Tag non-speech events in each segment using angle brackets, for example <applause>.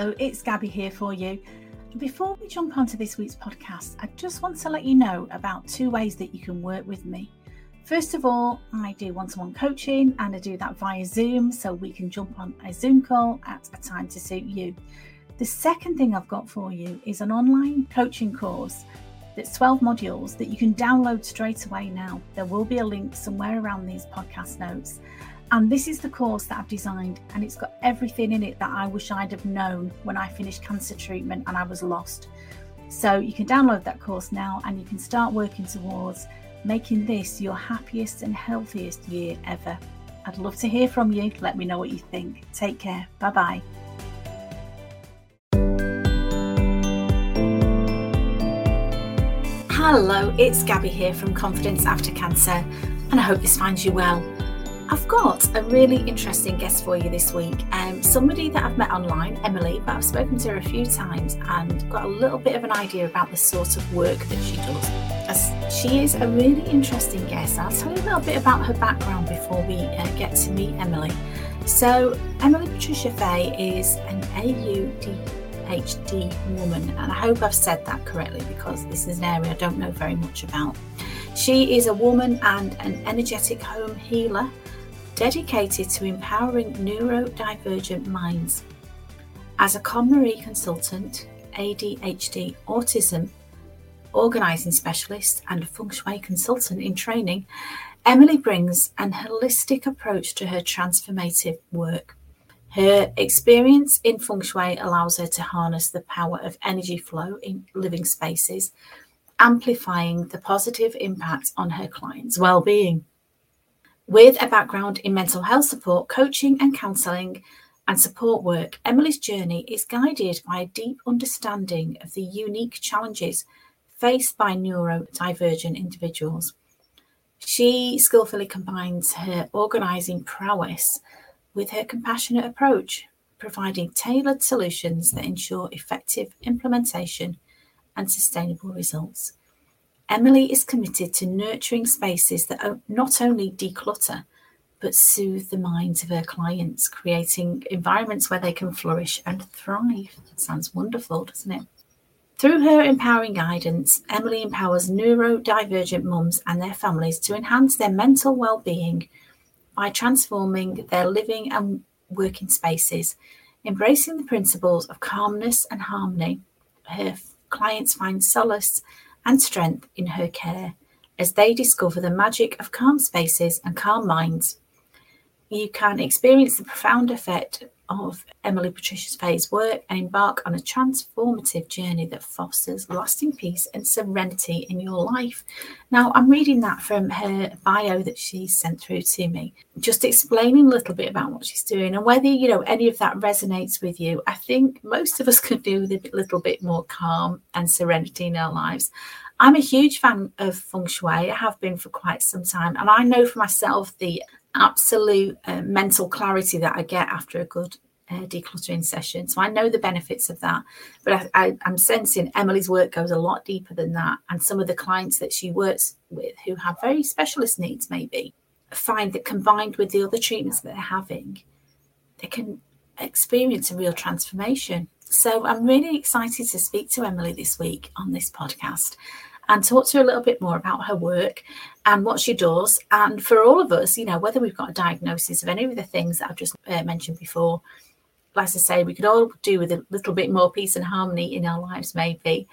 Hello, it's Gabby here for you. Before we jump onto this week's podcast, I just want to let you know about two ways that you can work with me. First of all, I do one to one coaching and I do that via Zoom so we can jump on a Zoom call at a time to suit you. The second thing I've got for you is an online coaching course that's 12 modules that you can download straight away now. There will be a link somewhere around these podcast notes. And this is the course that I've designed, and it's got everything in it that I wish I'd have known when I finished cancer treatment and I was lost. So you can download that course now and you can start working towards making this your happiest and healthiest year ever. I'd love to hear from you. Let me know what you think. Take care. Bye bye. Hello, it's Gabby here from Confidence After Cancer, and I hope this finds you well. I've got a really interesting guest for you this week. Um, somebody that I've met online, Emily, but I've spoken to her a few times and got a little bit of an idea about the sort of work that she does. As she is a really interesting guest. I'll tell you a little bit about her background before we uh, get to meet Emily. So, Emily Patricia Fae is an AUDHD woman, and I hope I've said that correctly because this is an area I don't know very much about. She is a woman and an energetic home healer dedicated to empowering neurodivergent minds. As a KonMari consultant, ADHD, autism, organising specialist, and feng shui consultant in training, Emily brings an holistic approach to her transformative work. Her experience in feng shui allows her to harness the power of energy flow in living spaces, amplifying the positive impact on her clients' well-being. With a background in mental health support, coaching, and counselling and support work, Emily's journey is guided by a deep understanding of the unique challenges faced by neurodivergent individuals. She skillfully combines her organising prowess with her compassionate approach, providing tailored solutions that ensure effective implementation and sustainable results. Emily is committed to nurturing spaces that not only declutter, but soothe the minds of her clients, creating environments where they can flourish and thrive. sounds wonderful, doesn't it? Through her empowering guidance, Emily empowers neurodivergent mums and their families to enhance their mental well-being by transforming their living and working spaces, embracing the principles of calmness and harmony. Her clients find solace and strength in her care as they discover the magic of calm spaces and calm minds. You can experience the profound effect of Emily Patricia Fae's work and embark on a transformative journey that fosters lasting peace and serenity in your life. Now, I'm reading that from her bio that she sent through to me, just explaining a little bit about what she's doing and whether, you know, any of that resonates with you. I think most of us <laughs> could do with a little bit more calm and serenity in our lives. I'm a huge fan of feng shui. I have been for quite some time. And I know for myself the absolute uh, mental clarity that I get after a good uh, decluttering session. So I know the benefits of that. But I, am sensing Emily's work goes a lot deeper than that. And some of the clients that she works with who have very specialist needs, maybe, find that combined with the other treatments that they're having, they can experience a real transformation. So I'm really excited to speak to Emily this week on this podcast and talk to her a little bit more about her work and what she does. And for all of us, you know, whether we've got a diagnosis of any of the things that I've just uh, mentioned before, like I say, we could all do with a little bit more peace and harmony in our lives, maybe,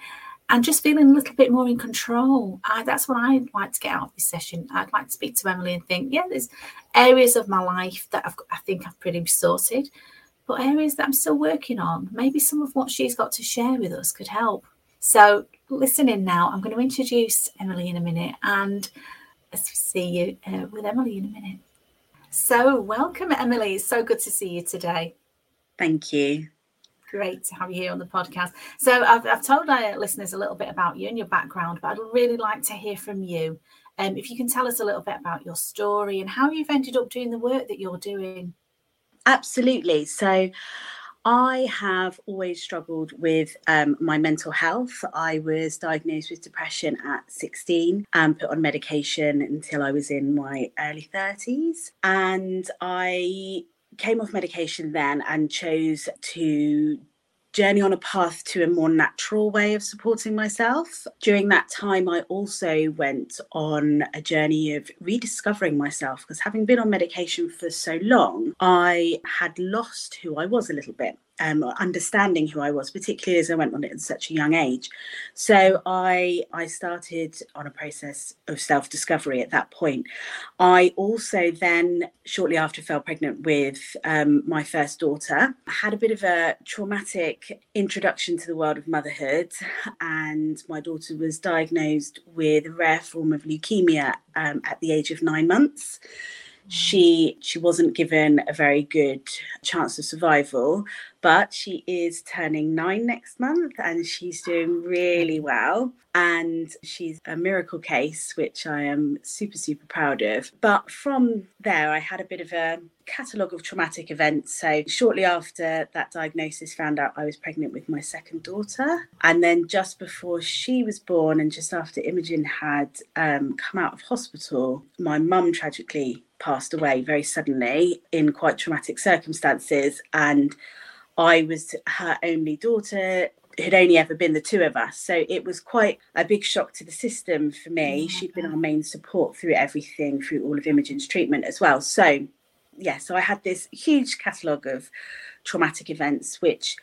and just feeling a little bit more in control. I, that's what I'd like to get out of this session. I'd like to speak to Emily and think, yeah, there's areas of my life that I've, I think I've pretty sorted, but areas that I'm still working on. Maybe some of what she's got to share with us could help. So listen in now. I'm going to introduce Emily in a minute and see you uh, with Emily in a minute. So, welcome, Emily. It's so good to see you today. Thank you. Great to have you here on the podcast. So, I've, I've told our listeners a little bit about you and your background, but I'd really like to hear from you. Um, if you can tell us a little bit about your story and how you've ended up doing the work that you're doing. Absolutely. So, I have always struggled with um, my mental health. I was diagnosed with depression at 16 and put on medication until I was in my early 30s. And I came off medication then and chose to journey on a path to a more natural way of supporting myself. During that time, I also went on a journey of rediscovering myself because having been on medication for so long, I had lost who I was a little bit um, understanding who I was, particularly as I went on it at such a young age. So I I started on a process of self discovery at that point. I also then shortly after fell pregnant with um, my first daughter. I had a bit of a traumatic introduction to the world of motherhood, and my daughter was diagnosed with a rare form of leukemia um, at the age of nine months she she wasn't given a very good chance of survival but she is turning nine next month and she's doing really well. And she's a miracle case which i am super super proud of. But from there i had a bit of a catalogue of traumatic events. So shortly after that diagnosis found out i was pregnant with my second daughter. And then just before she was born and just after imogen had um, come out of hospital my mum tragically passed away very suddenly in quite traumatic circumstances. And I was her only daughter. Had only ever been the two of us. So it was quite a big shock to the system for me. She'd been our main support through everything, through all of Imogen's treatment as well. So, yeah, so I had this huge catalogue of traumatic events, which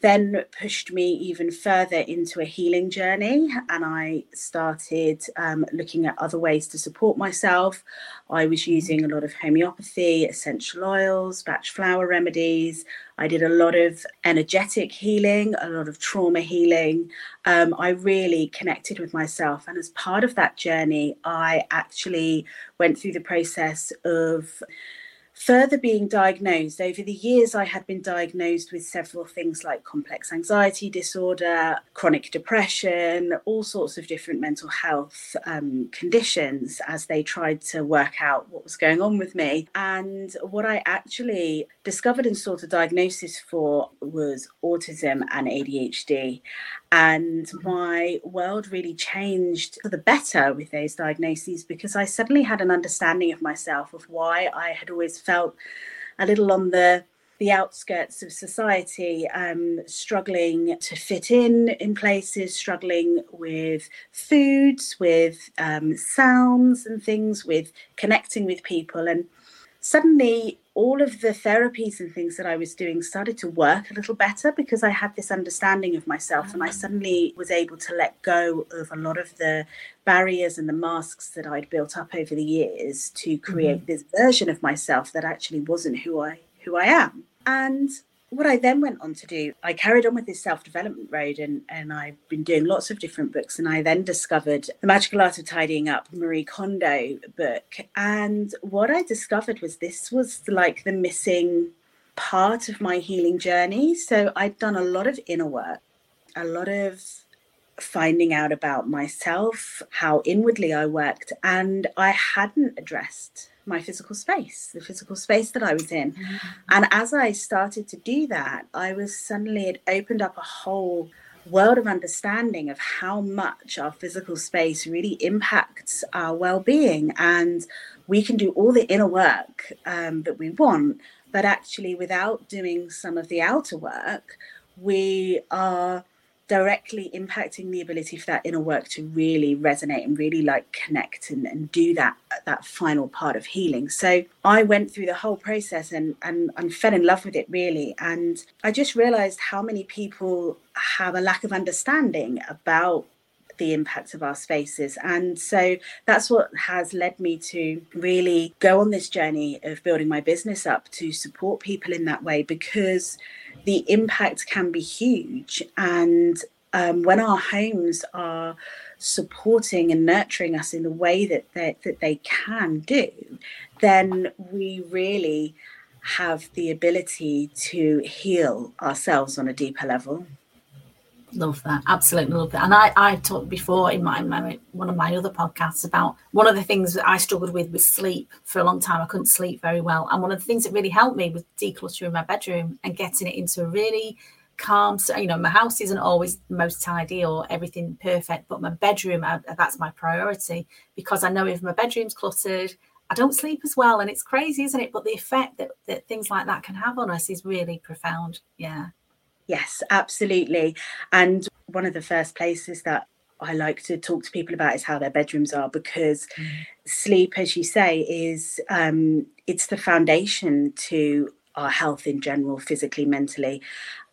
then pushed me even further into a healing journey and I started um, looking at other ways to support myself. I was using a lot of homeopathy, essential oils, Bach flower remedies. I did a lot of energetic healing, a lot of trauma healing. Um, I really connected with myself. And as part of that journey, I actually went through the process of Further being diagnosed, over the years, I had been diagnosed with several things like complex anxiety disorder, chronic depression, all sorts of different mental health um, conditions as they tried to work out what was going on with me. And what I actually discovered and sought a diagnosis for was autism and ADHD. And mm-hmm. my world really changed for the better with those diagnoses because I suddenly had an understanding of myself of why I had always felt a little on the the outskirts of society, um, struggling to fit in in places, struggling with foods, with um, sounds and things, with connecting with people. And suddenly all of the therapies and things that I was doing started to work a little better because I had this understanding of myself and I mm. suddenly was able to let go of a lot of the barriers and the masks that I'd built up over the years to create mm-hmm. this version of myself that actually wasn't who I who I am. And what I then went on to do, I carried on with this self development road and, and I've been doing lots of different books. And I then discovered The Magical Art of Tidying Up, Marie Kondo book. And what I discovered was this was like the missing part of my healing journey. So I'd done a lot of inner work, a lot of finding out about myself, how inwardly I worked, and I hadn't addressed my physical space, the physical space that I was in. Mm-hmm. And as I started to do that, I was suddenly, it opened up a whole world of understanding of how much our physical space really impacts our well-being and we can do all the inner work um, that we want but actually without doing some of the outer work we are directly impacting the ability for that inner work to really resonate and really like connect and, and do that that final part of healing so i went through the whole process and, and and fell in love with it really and i just realized how many people have a lack of understanding about the impact of our spaces. And so that's what has led me to really go on this journey of building my business up to support people in that way because the impact can be huge. And um, when our homes are supporting and nurturing us in the way that that they can do, then we really have the ability to heal ourselves on a deeper level. Love that, absolutely love that. And I, I talked before in my, my one of my other podcasts about one of the things that I struggled with was sleep for a long time. I couldn't sleep very well, and one of the things that really helped me was decluttering my bedroom and getting it into a really calm. You know, my house isn't always most tidy or everything perfect, but my bedroom I, that's my priority because I know if my bedroom's cluttered, I don't sleep as well, and it's crazy, isn't it? But the effect that, that things like that can have on us is really profound. Yeah. Yes, absolutely. And one of the first places that I like to talk to people about is how their bedrooms are because mm. sleep, as you say, is um, it's the foundation to our health in general, physically, mentally,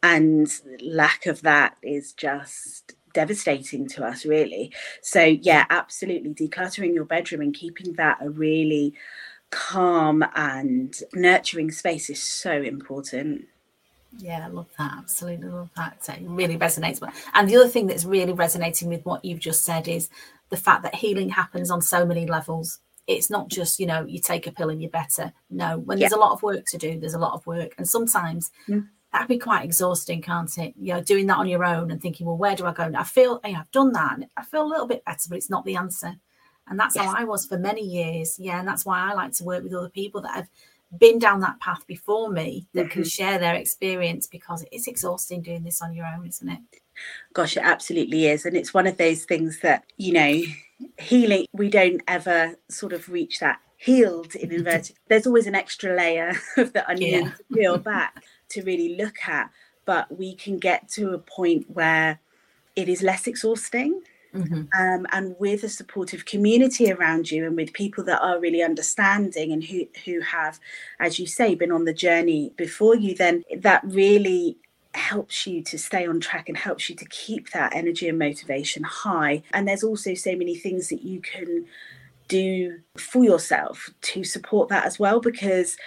and lack of that is just devastating to us, really. So yeah, absolutely, decluttering your bedroom and keeping that a really calm and nurturing space is so important. Yeah, I love that. Absolutely love that. So it really resonates. With. And the other thing that's really resonating with what you've just said is the fact that healing happens on so many levels. It's not just, you know, you take a pill and you're better. No, when yeah. there's a lot of work to do, there's a lot of work. And sometimes mm. that'd be quite exhausting, can't it? You know, doing that on your own and thinking, well, where do I go? I feel, you know, I've done that. And I feel a little bit better, but it's not the answer. And that's yes. how I was for many years. Yeah. And that's why I like to work with other people that have been down that path before me that mm-hmm. can share their experience because it's exhausting doing this on your own, isn't it? Gosh, it absolutely is. And it's one of those things that, you know, healing, we don't ever sort of reach that healed in inverted. There's always an extra layer <laughs> of the onion yeah. to peel back to really look at. But we can get to a point where it is less exhausting Mm-hmm. Um, and with a supportive community around you and with people that are really understanding and who who have as you say been on the journey before you then that really helps you to stay on track and helps you to keep that energy and motivation high and there's also so many things that you can do for yourself to support that as well because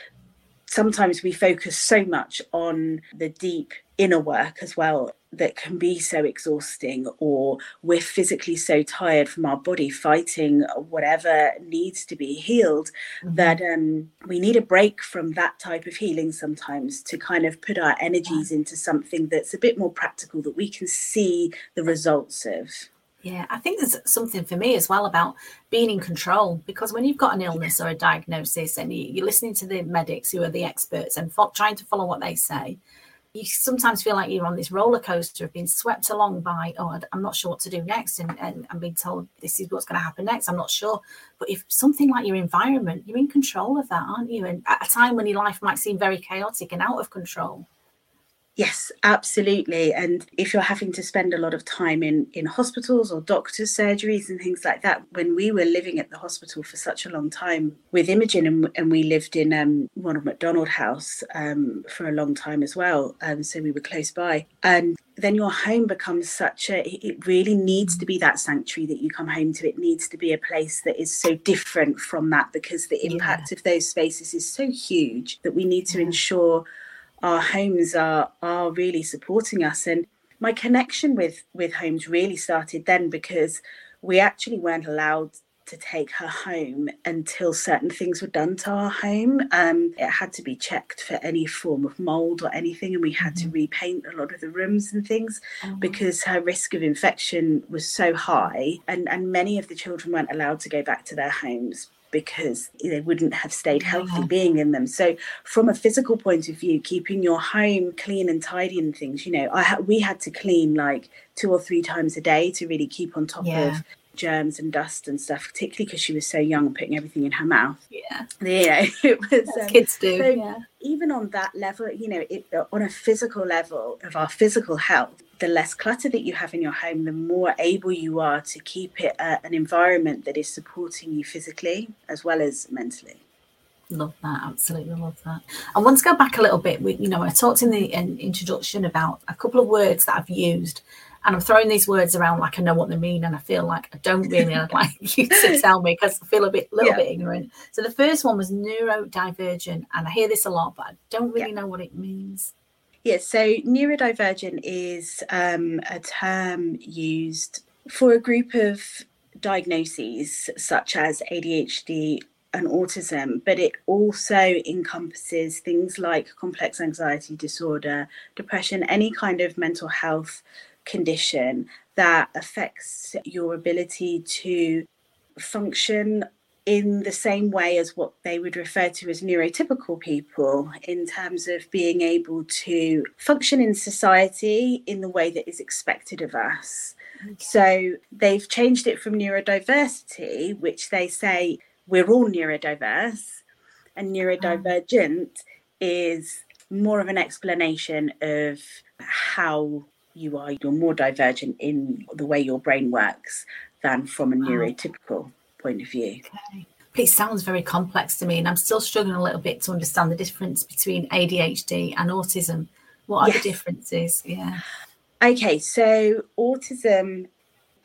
sometimes we focus so much on the deep inner work as well that can be so exhausting or we're physically so tired from our body fighting whatever needs to be healed mm-hmm. that um, we need a break from that type of healing sometimes to kind of put our energies into something that's a bit more practical that we can see the results of yeah, I think there's something for me as well about being in control because when you've got an illness or a diagnosis and you, are listening to the medics who are the experts and fo- trying to follow what they say, you sometimes feel like you're on this roller coaster of being swept along by, oh, I'm not sure what to do next. And, and I'm being told this is what's going to happen next. I'm not sure. But if something like your environment, you're in control of that, aren't you? And at a time when your life might seem very chaotic and out of control, Yes, absolutely. And if you're having to spend a lot of time in, in hospitals or doctors' surgeries and things like that, when we were living at the hospital for such a long time with Imogen, and, and we lived in um, Ronald McDonald House um, for a long time as well, um, so we were close by. And then your home becomes such a it really needs to be that sanctuary that you come home to it needs to be a place that is so different from that because the impact yeah. of those spaces is so huge that we need to yeah. ensure our homes are are really supporting us and my connection with with homes really started then because we actually weren't allowed to take her home until certain things were done to our home. Um, it had to be checked for any form of mold or anything, and we had mm-hmm. to repaint a lot of the rooms and things mm-hmm. because her risk of infection was so high, and, and many of the children weren't allowed to go back to their homes because they wouldn't have stayed healthy being in them. So, from a physical point of view, keeping your home clean and tidy and things, you know, I ha- we had to clean like two or three times a day to really keep on top yeah. of germs and dust and stuff, particularly because she was so young, putting everything in her mouth. Yeah, <laughs> yeah, it was um, kids do. So yeah. Even on that level, you know, it, on a physical level of our physical health, the less clutter that you have in your home, the more able you are to keep it uh, an environment that is supporting you physically as well as mentally. Love that, absolutely love that. I want to go back a little bit. We, you know, I talked in the in introduction about a couple of words that I've used and I'm throwing these words around like I know what they mean, and I feel like I don't really. <laughs> Like you to <laughs> tell me because I feel a bit, little yeah. bit ignorant. So the first one was neurodivergent, and I hear this a lot, but I don't really yeah. know what it means. Yes, yeah, so neurodivergent is um, a term used for a group of diagnoses such as ADHD and autism, but it also encompasses things like complex anxiety disorder, depression, any kind of mental health condition that affects your ability to function in the same way as what they would refer to as neurotypical people in terms of being able to function in society in the way that is expected of us. Okay. So they've changed it from neurodiversity, which they say we're all neurodiverse, and neurodivergent is more of an explanation of how you are. You're more divergent in the way your brain works than from a neurotypical point of view. Okay. It sounds very complex to me, and I'm still struggling a little bit to understand the difference between ADHD and autism. What are yes. the differences? Yeah. Okay, so autism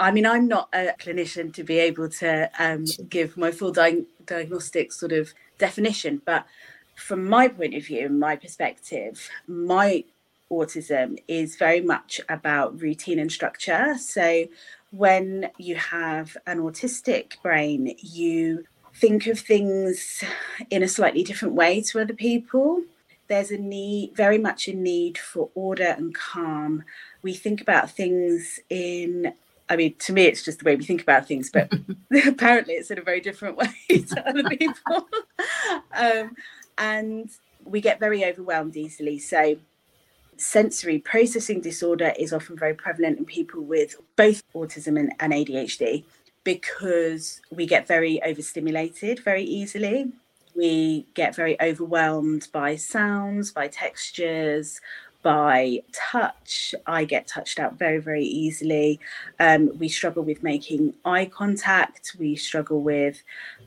I mean, I'm not a clinician to be able to um, give my full di- diagnostic sort of definition, but from my point of view, my perspective, my autism is very much about routine and structure. So when you have an autistic brain, you think of things in a slightly different way to other people. There's a need, very much a need for order and calm. We think about things in I mean, to me, it's just the way we think about things, but <laughs> apparently it's in a very different way <laughs> to other people. <laughs> um, and we get very overwhelmed easily. So, sensory processing disorder is often very prevalent in people with both autism and, and ADHD because we get very overstimulated very easily. We get very overwhelmed by sounds, by textures, by touch. I get touched out very, very easily. Um, we struggle with making eye contact. We struggle with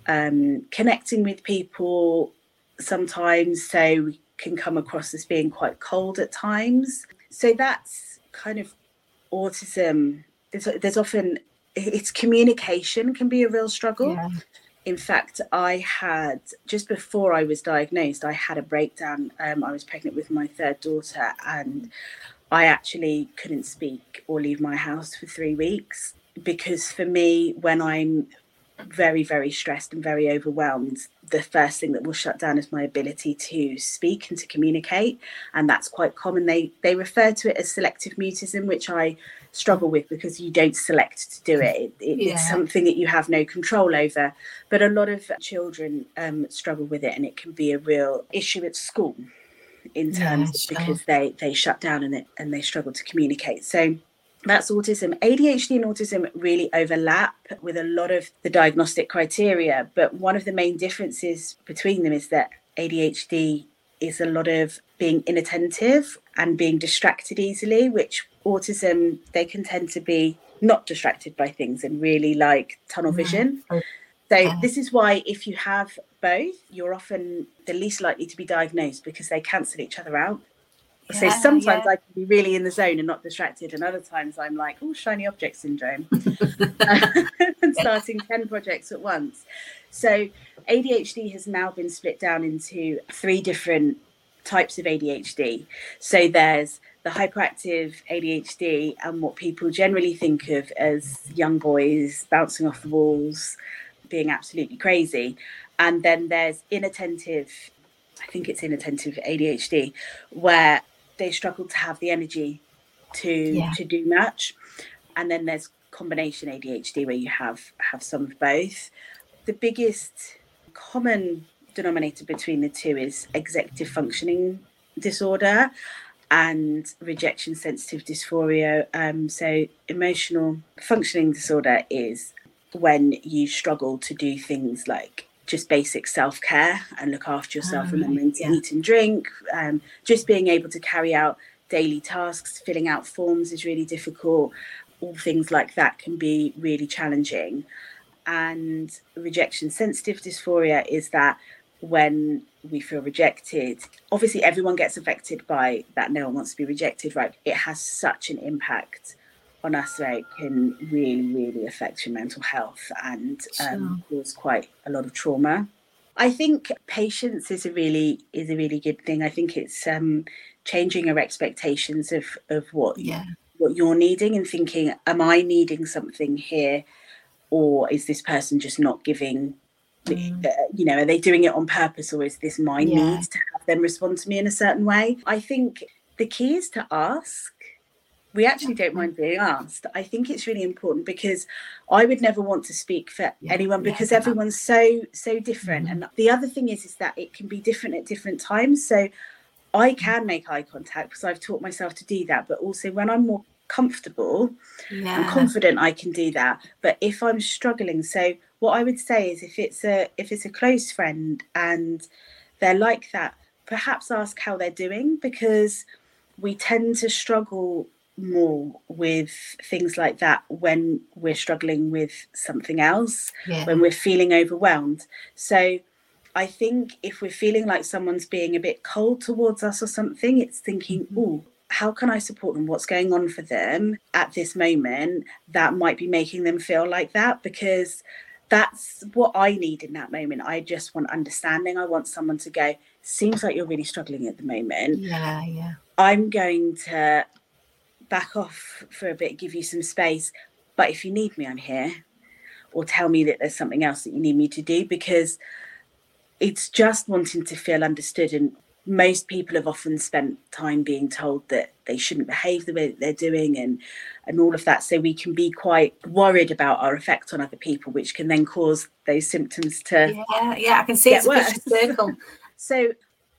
um, connecting with people sometimes. So can come across as being quite cold at times. So that's kind of autism. There's, there's often it's communication can be a real struggle. Yeah in fact, I had just before I was diagnosed, I had a breakdown. Um, I was pregnant with my third daughter, and I actually couldn't speak or leave my house for three weeks because for me, when I'm very, very stressed and very overwhelmed, the first thing that will shut down is my ability to speak and to communicate. And that's quite common. They they refer to it as selective mutism, which I struggle with because you don't select to do it. it yeah. It's something that you have no control over. But a lot of children um, struggle with it, and it can be a real issue at school in terms yeah, sure. because they they shut down and it and they struggle to communicate. So that's autism. ADHD and autism really overlap with a lot of the diagnostic criteria, but one of the main differences between them is that ADHD is a lot of being inattentive and being distracted easily, which autism, they can tend to be not distracted by things and really like tunnel vision. So, this is why if you have both, you're often the least likely to be diagnosed because they cancel each other out. Yeah, so sometimes yeah. I can be really in the zone and not distracted, and other times I'm like, oh, shiny object syndrome, and <laughs> <laughs> starting 10 projects at once. So ADHD has now been split down into three different types of ADHD. So there's the hyperactive ADHD and what people generally think of as young boys bouncing off the walls, being absolutely crazy. And then there's inattentive, I think it's inattentive ADHD, where they struggle to have the energy to yeah. to do much. And then there's combination ADHD where you have have some of both. The biggest common denominator between the two is executive functioning disorder and rejection sensitive dysphoria. Um, so, emotional functioning disorder is when you struggle to do things like just basic self care and look after yourself, oh, remembering to yeah. eat and drink, um, just being able to carry out daily tasks, filling out forms is really difficult. All things like that can be really challenging. And rejection sensitive dysphoria is that when we feel rejected obviously everyone gets affected by that no one wants to be rejected right it has such an impact on us that it can really really affect your mental health and um, sure. cause quite a lot of trauma i think patience is a really is a really good thing i think it's um, changing our expectations of of what yeah what you're needing and thinking am i needing something here or is this person just not giving mm. uh, you know are they doing it on purpose or is this my yeah. need to have them respond to me in a certain way i think the key is to ask we actually don't mind being asked i think it's really important because i would never want to speak for yeah. anyone because yeah. everyone's so so different mm-hmm. and the other thing is is that it can be different at different times so i can make eye contact because i've taught myself to do that but also when i'm more comfortable yeah. and confident I can do that. But if I'm struggling, so what I would say is if it's a if it's a close friend and they're like that, perhaps ask how they're doing because we tend to struggle more with things like that when we're struggling with something else, yeah. when we're feeling overwhelmed. So I think if we're feeling like someone's being a bit cold towards us or something, it's thinking, mm-hmm. oh, how can I support them? What's going on for them at this moment that might be making them feel like that? Because that's what I need in that moment. I just want understanding. I want someone to go, seems like you're really struggling at the moment. Yeah, yeah. I'm going to back off for a bit, give you some space. But if you need me, I'm here. Or tell me that there's something else that you need me to do because it's just wanting to feel understood. And most people have often spent time being told that they shouldn't behave the way that they're doing and and all of that so we can be quite worried about our effect on other people which can then cause those symptoms to yeah yeah i can see it's worse. a <laughs> circle so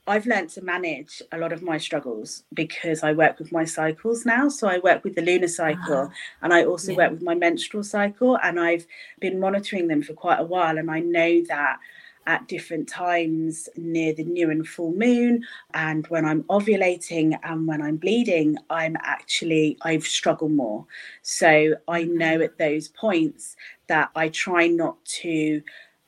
I've learned to manage a lot of my struggles because I work with my cycles now. So I work with the lunar cycle uh-huh. and I also yeah. work with my menstrual cycle. And I've been monitoring them for quite a while. And I know that at different times near the new and full moon and when I'm ovulating and when I'm bleeding, I'm actually, I've struggled more. So I know at those points that I try not to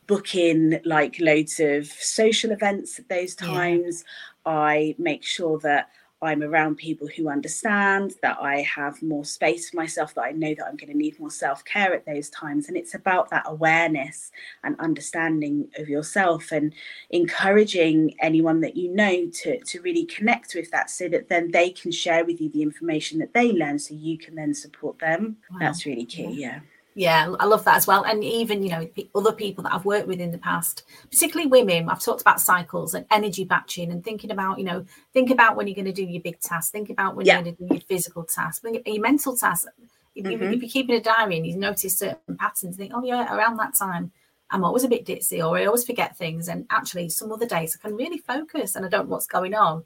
book in like loads of social events at those times. Yeah. I make sure that I'm around people who understand, that I have more space for myself, that I know that I'm going to need more self care at those times. And it's about that awareness and understanding of yourself and encouraging anyone that you know to, to really connect with that so that then they can share with you the information that they learn so you can then support them. Wow. That's really key. yeah. yeah yeah i love that as well. And even you know other people that i've worked with in the past particularly women i've talked about cycles and energy batching and thinking about you know think about when you're going to do your big task think about when yeah. you're going to do your physical task your mental task if, mm-hmm. if, you're keeping a diary and you notice certain patterns think oh yeah around that time i'm always a bit ditzy or i always forget things. And actually some other days i can really focus and i don't know what's going on.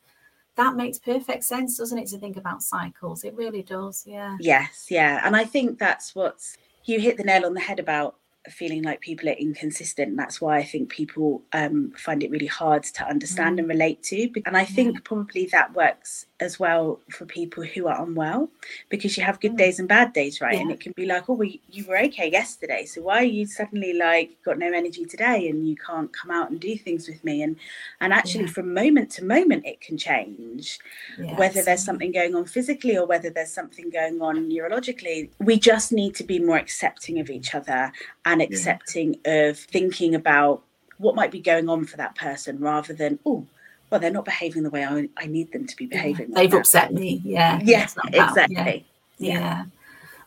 That makes perfect sense doesn't it to think about cycles? It really does yeah. Yes yeah. And i think that's what's you hit the nail on the head about feeling like people are inconsistent. That's why I think people um, find it really hard to understand mm. and relate to. And I think probably that works as well for people who are unwell because you have good mm. days and bad days, right? Yeah. And it can be like, oh, well, you were okay yesterday. So why are you suddenly like got no energy today and you can't come out and do things with me? And and actually yeah. from moment to moment it can change. Yes. Whether there's something going on physically or whether there's something going on neurologically. We just need to be more accepting of each other and accepting yeah. of thinking about what might be going on for that person rather than, oh, well, they're not behaving the way I, I need them to be behaving. Yeah, they've upset me. Yeah. Yes, exactly. Yeah. yeah.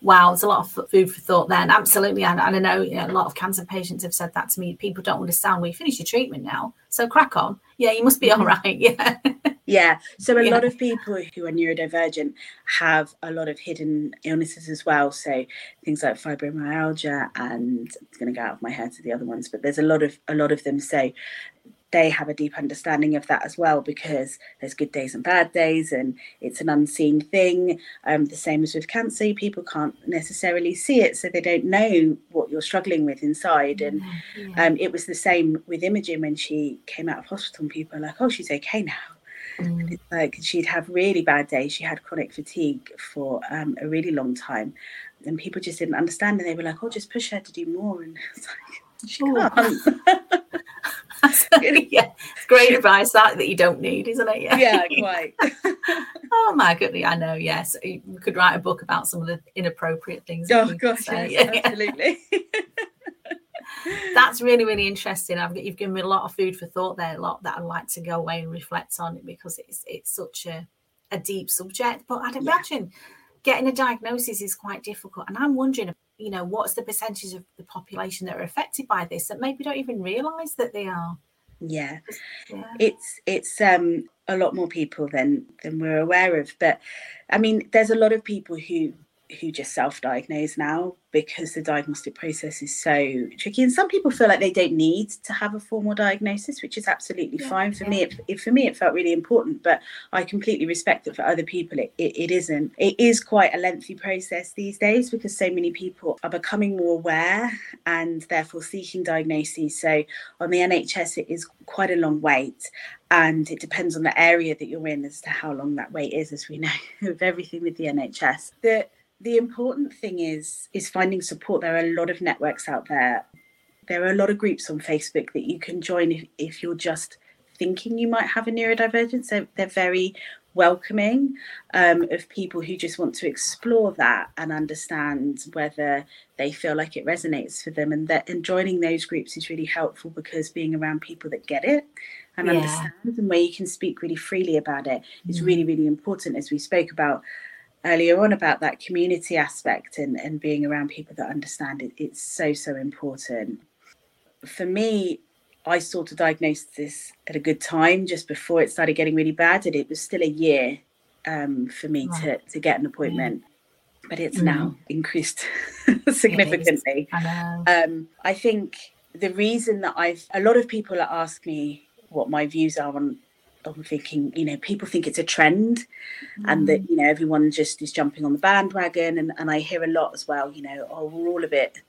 Wow, it's a lot of food for thought then. Absolutely. And, and I know you know, a lot of cancer patients have said that to me. People don't understand, well, you finished your treatment now. So crack on. Yeah, you must be all mm-hmm. <laughs> Yeah. Yeah. So a yeah. lot of people who are neurodivergent have a lot of hidden illnesses as well. So things like fibromyalgia and it's going to go out of my head to the other ones, but there's a lot of a lot of them. So they have a deep understanding of that as well because there's good days and bad days and it's an unseen thing um, the same as with cancer people can't necessarily see it so they don't know what you're struggling with inside and yeah. um, it was the same with imogen when she came out of hospital and people are like oh she's okay now Mm. It's like she'd have really bad days. She had chronic fatigue for um, a really long time, and people just didn't understand. And they were like, "Oh, just push her to do more." And <laughs> it's like, she can't. <laughs> <laughs> yeah, it's great advice that that you don't need, isn't it? Yeah, yeah quite. <laughs> oh my goodness, I know. Yes, you could write a book about some of the inappropriate things. Oh gosh, yes, <laughs> absolutely that's really really interesting I've, you've given me a lot of food for thought there a lot that i'd like to go away and reflect on it because it's it's such a, a deep subject but i'd imagine yeah. getting a diagnosis is quite difficult and i'm wondering you know what's the percentage of the population that are affected by this that maybe don't even realize that they are yeah, yeah. it's it's um a lot more people than than we're aware of but i mean there's a lot of people who who just self-diagnose now because the diagnostic process is so tricky. And some people feel like they don't need to have a formal diagnosis which is absolutely yeah, fine. For yeah. me it, it, for me it felt really important but i completely respect that for other people it, it, it isn't. It is quite a lengthy process these days because so many people are becoming more aware and therefore seeking diagnoses. So on the nhs it is quite a long wait and it depends on the area that you're in as to how long that wait is as we know <laughs> of everything with the nhs the the important thing is is finding support. There are a lot of networks out there. There are a lot of groups on facebook that you can join if, if you're just thinking you might have a neurodivergence. They're, they're very welcoming um, of people who just want to explore that and understand whether they feel like it resonates for them. And that and joining those groups is really helpful because being around people that get it and yeah. understand and where you can speak really freely about it is mm. really really important. As we spoke about earlier on about that community aspect and, and being around people that understand it it's so so important for me i sought a diagnosis at a good time just before it started getting really bad and it was still a year um, for me right. to, to get an appointment but it's mm. now increased <laughs> significantly I, um, I think the reason that i've a lot of people ask me what my views are on I'm thinking, you know, people think it's a trend mm. and that, mm. you know, everyone just is jumping on the bandwagon. And, and I hear a lot as well, you know, oh, we're all a bit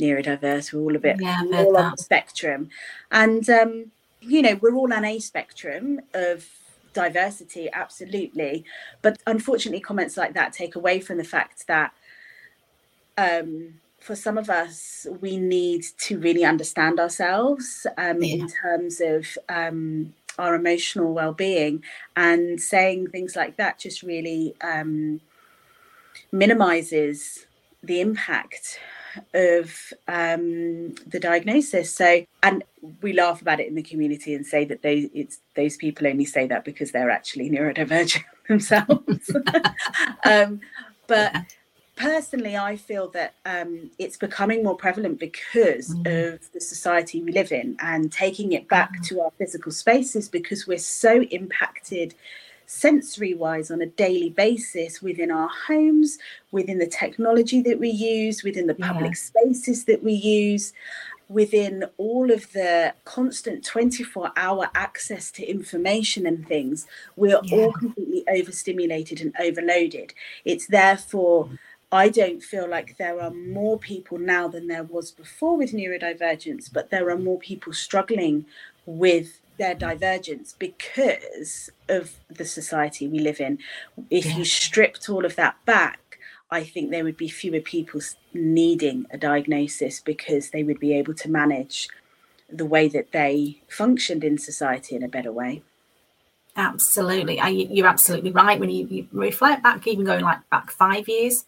neurodiverse, we're all a bit yeah, all on the spectrum. And, um, you know, we're all on a spectrum of diversity, absolutely. But unfortunately, comments like that take away from the fact that um, for some of us, we need to really understand ourselves um, yeah. in terms of um, our emotional well-being and saying things like that just really um, minimizes the impact of um, the diagnosis. So, and we laugh about it in the community and say that they it's those people only say that because they're actually neurodivergent <laughs> themselves. <laughs> um, but personally, I feel that um, it's becoming more prevalent because mm. of the society we live in and taking it back mm. to our physical spaces because we're so impacted sensory wise on a daily basis within our homes, within the technology that we use, within the public yeah. spaces that we use. Within all of the constant 24 hour access to information and things, we're yeah. all completely overstimulated and overloaded. It's therefore mm I don't feel like there are more people now than there was before with neurodivergence, but there are more people struggling with their divergence because of the society we live in. If yeah. you stripped all of that back, I think there would be fewer people needing a diagnosis because they would be able to manage the way that they functioned in society in a better way. Absolutely. you're absolutely right. When you, you reflect back, even going like back five years,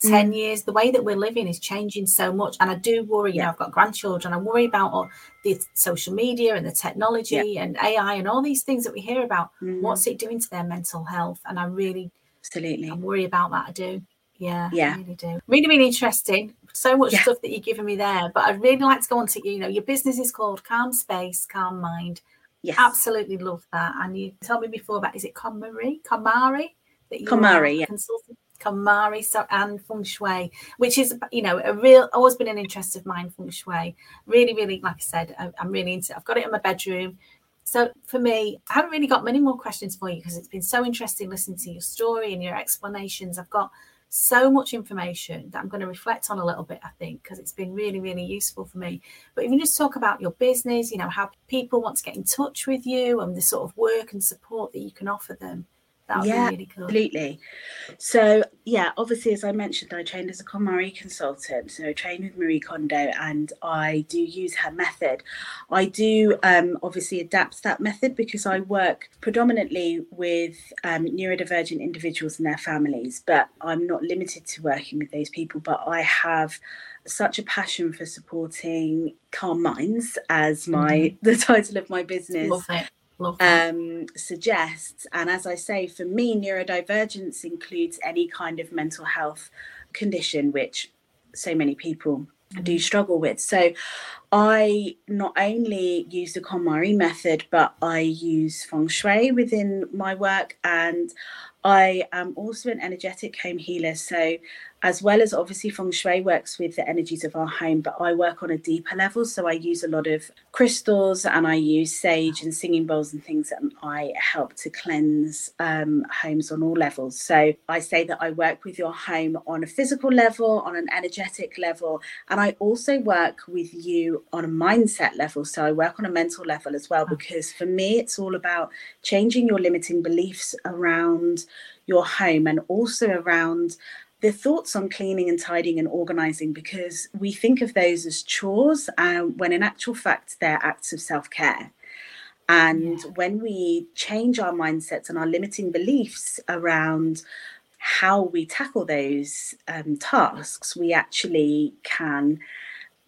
10 mm. years the way that we're living is changing so much. And i do worry you know i've got grandchildren i worry about all the social media and the technology yeah. and ai and all these things that we hear about. Mm. what's it doing to their mental health? And i really absolutely. I worry about that i do. Yeah yeah. I really do. Really really interesting. So much yeah. stuff that you're giving me there but i'd really like to go on to you know your business is called calm space calm mind. Yes. Absolutely love that. And you told me before about is it KonMari KonMari that you KonMari yeah. consultant KonMari so, and feng shui, which is you know a real always been an interest of mine. Feng shui, really, really, like I said, I, I'm really into. It. I've got it in my bedroom. So for me, I haven't really got many more questions for you because it's been so interesting listening to your story and your explanations. I've got so much information that I'm going to reflect on a little bit, I think, because it's been really, really useful for me. But if you just talk about your business, you know, how people want to get in touch with you and the sort of work and support that you can offer them, that would yeah, be really cool. Absolutely. So yeah, obviously as I mentioned, I trained as a KonMari consultant. So I trained with Marie Kondo and I do use her method. I do um, obviously adapt that method because I work predominantly with um, neurodivergent individuals and their families, but I'm not limited to working with those people, but I have such a passion for supporting calm minds as my mm-hmm. <laughs> the title of my business um, suggests. And as I say, for me, neurodivergence includes any kind of mental health condition, which so many people mm-hmm. do struggle with. So I not only use the KonMari method, but I use feng shui within my work and I am also an energetic home healer. So, as well as obviously feng shui works with the energies of our home, but I work on a deeper level. So, I use a lot of crystals and I use sage and singing bowls and things that I help to cleanse um, homes on all levels. So, I say that I work with your home on a physical level, on an energetic level, and I also work with you on a mindset level. So, I work on a mental level as well, because for me, it's all about changing your limiting beliefs around your home and also around the thoughts on cleaning and tidying and organizing because we think of those as chores uh, when in actual fact they're acts of self-care and yeah. when we change our mindsets and our limiting beliefs around how we tackle those um, tasks we actually can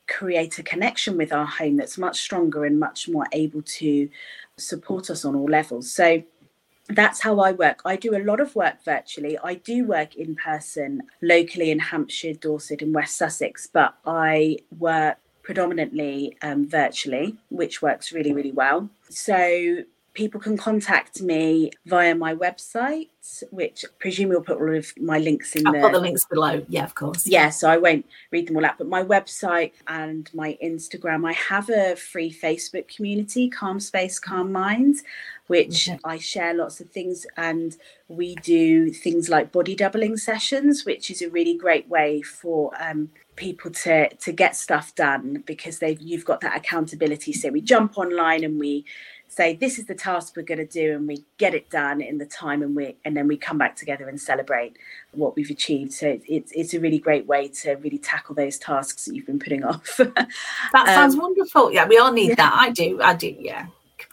create a connection with our home that's much stronger and much more able to support us on all levels so that's how I work. I do a lot of work virtually. I do work in person locally in Hampshire, Dorset, and West Sussex, but I work predominantly um, virtually, which works really, really well. So people can contact me via my website, which I presume we'll put all of my links in I'll the, put the links below. Yeah, of course. Yeah, so I won't read them all out, but my website and my Instagram, I have a free Facebook community, Calm Space, Calm Minds, which okay. I share lots of things and we do things like body doubling sessions, which is a really great way for um, people to to get stuff done because they've you've got that accountability. So we jump online and we say this is the task we're going to do and we get it done in the time and we and then we come back together and celebrate what we've achieved so it's it's a really great way to really tackle those tasks that you've been putting off <laughs> that sounds um, wonderful yeah we all need yeah. that i do i do yeah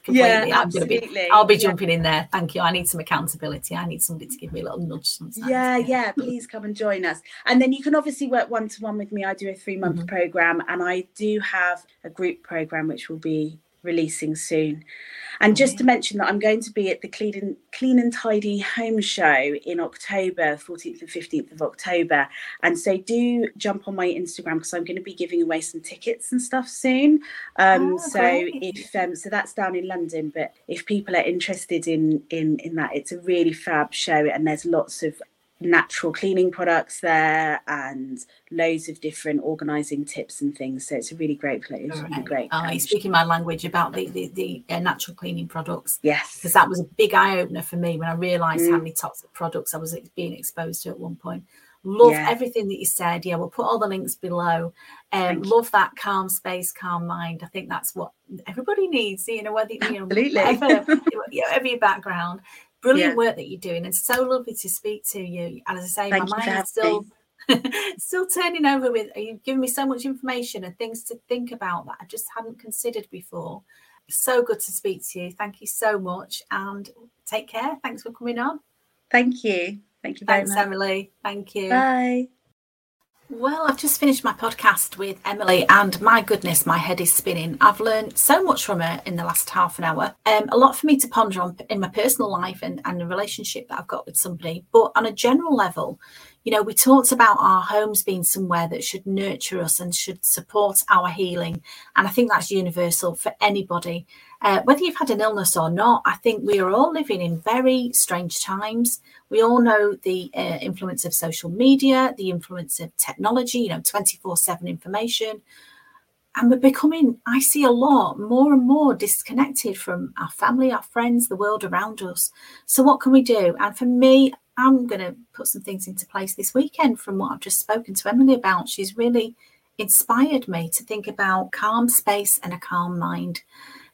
completely. Yeah, absolutely. Be, I'll be jumping yeah. in there. Thank you. I need some accountability. I need somebody to give me a little nudge sometimes. Yeah, yeah. Please come and join us. And then you can obviously work one to one with me. I do a three month mm-hmm. program and I do have a group program which will be releasing soon. And just to mention that I'm going to be at the Clean and, Clean and Tidy Home Show in October, 14th and 15th of October. And so do jump on my Instagram because I'm going to be giving away some tickets and stuff soon. Um, oh, so great. if um, so that's down in London, but if people are interested in in in that, it's a really fab show and there's lots of natural cleaning products there and loads of different organizing tips and things. So it's a really great place right. really great oh, you're speaking my language about the the, the uh, natural cleaning products yes. because that was a big eye-opener for me when i realized mm. how many toxic products i was being exposed to at one point. Love yeah. everything that you said. Yeah we'll put all the links below. Um love that calm space calm mind. I think that's what everybody needs you know whether you know Absolutely. whatever, <laughs> whatever your background brilliant yeah. work that you're doing and so lovely to speak to you. And as I say, Thank my mind is still <laughs> still turning over with you've given me so much information and things to think about that I just hadn't considered before. So good to speak to you. Thank you so much and take care. Thanks for coming on. Thank you. Thank you very Thanks, much. Emily. Thank you. Bye. Well, I've just finished my podcast with Emily, and my goodness, my head is spinning. I've learned so much from her in the last half an hour. Um, a lot for me to ponder on in my personal life and, and the relationship that I've got with somebody. But on a general level, you know, we talked about our homes being somewhere that should nurture us and should support our healing. And I think that's universal for anybody. Uh, whether you've had an illness or not, I think we are all living in very strange times. We all know the uh, influence of social media, the influence of technology, you know, 24 7 information. And we're becoming, I see a lot more and more disconnected from our family, our friends, the world around us. So, what can we do? And for me, I'm going to put some things into place this weekend from what I've just spoken to Emily about. She's really inspired me to think about calm space and a calm mind.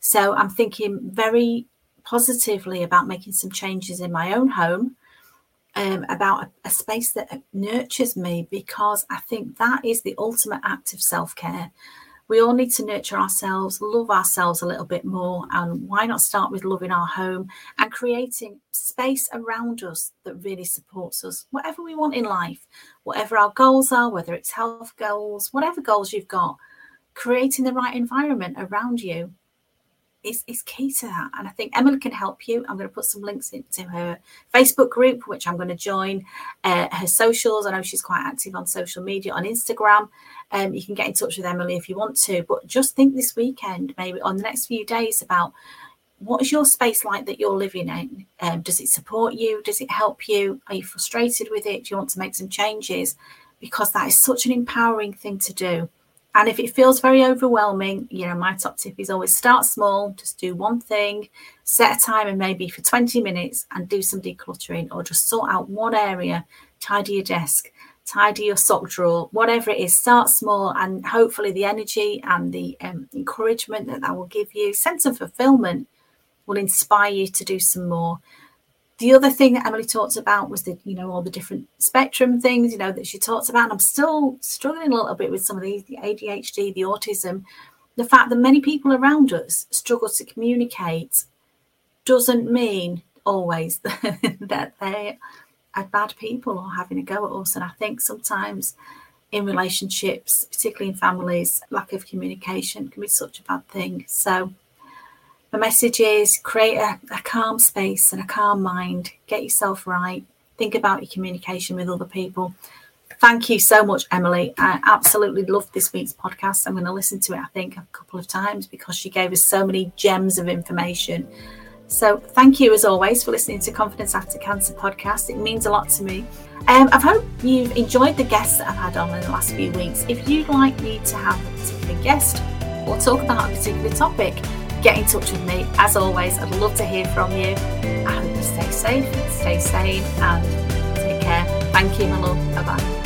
So I'm thinking very positively about making some changes in my own home, um, about a, a space that nurtures me, because I think that is the ultimate act of self care. We all need to nurture ourselves, love ourselves a little bit more. And why not start with loving our home and creating space around us that really supports us, whatever we want in life, whatever our goals are, whether it's health goals, whatever goals you've got, creating the right environment around you is, is key to that. And I think Emily can help you. I'm going to put some links into her Facebook group, which I'm going to join, uh, her socials. I know she's quite active on social media, on Instagram. Um, you can get in touch with Emily if you want to. But just think this weekend, maybe on the next few days, about what is your space like that you're living in? Um, does it support you? Does it help you? Are you frustrated with it? Do you want to make some changes? Because that is such an empowering thing to do. And if it feels very overwhelming, you know, my top tip is always start small, just do one thing, set a timer maybe for 20 minutes and do some decluttering or just sort out one area, tidy your desk, tidy your sock drawer, whatever it is, start small and hopefully the energy and the um, encouragement that that will give you, sense of fulfillment will inspire you to do some more. The other thing that Emily talked about was the, you know, all the different spectrum things, you know, that she talked about. And I'm still struggling a little bit with some of these, the ADHD, the autism, the fact that many people around us struggle to communicate doesn't mean always <laughs> that they are bad people or having a go at us. And I think sometimes in relationships, particularly in families, lack of communication can be such a bad thing. So the message is create a, a calm space and a calm mind, get yourself right, think about your communication with other people. Thank you so much, Emily. I absolutely loved this week's podcast. I'm going to listen to it, I think, a couple of times because she gave us so many gems of information. So, thank you as always for listening to Confidence After Cancer podcast. It means a lot to me. Um, I hope you've enjoyed the guests that I've had on in the last few weeks. If you'd like me to have a particular guest or talk about a particular topic, get in touch with me. As always, I'd love to hear from you. You stay safe, stay sane, and take care. Thank you, my love. Bye bye.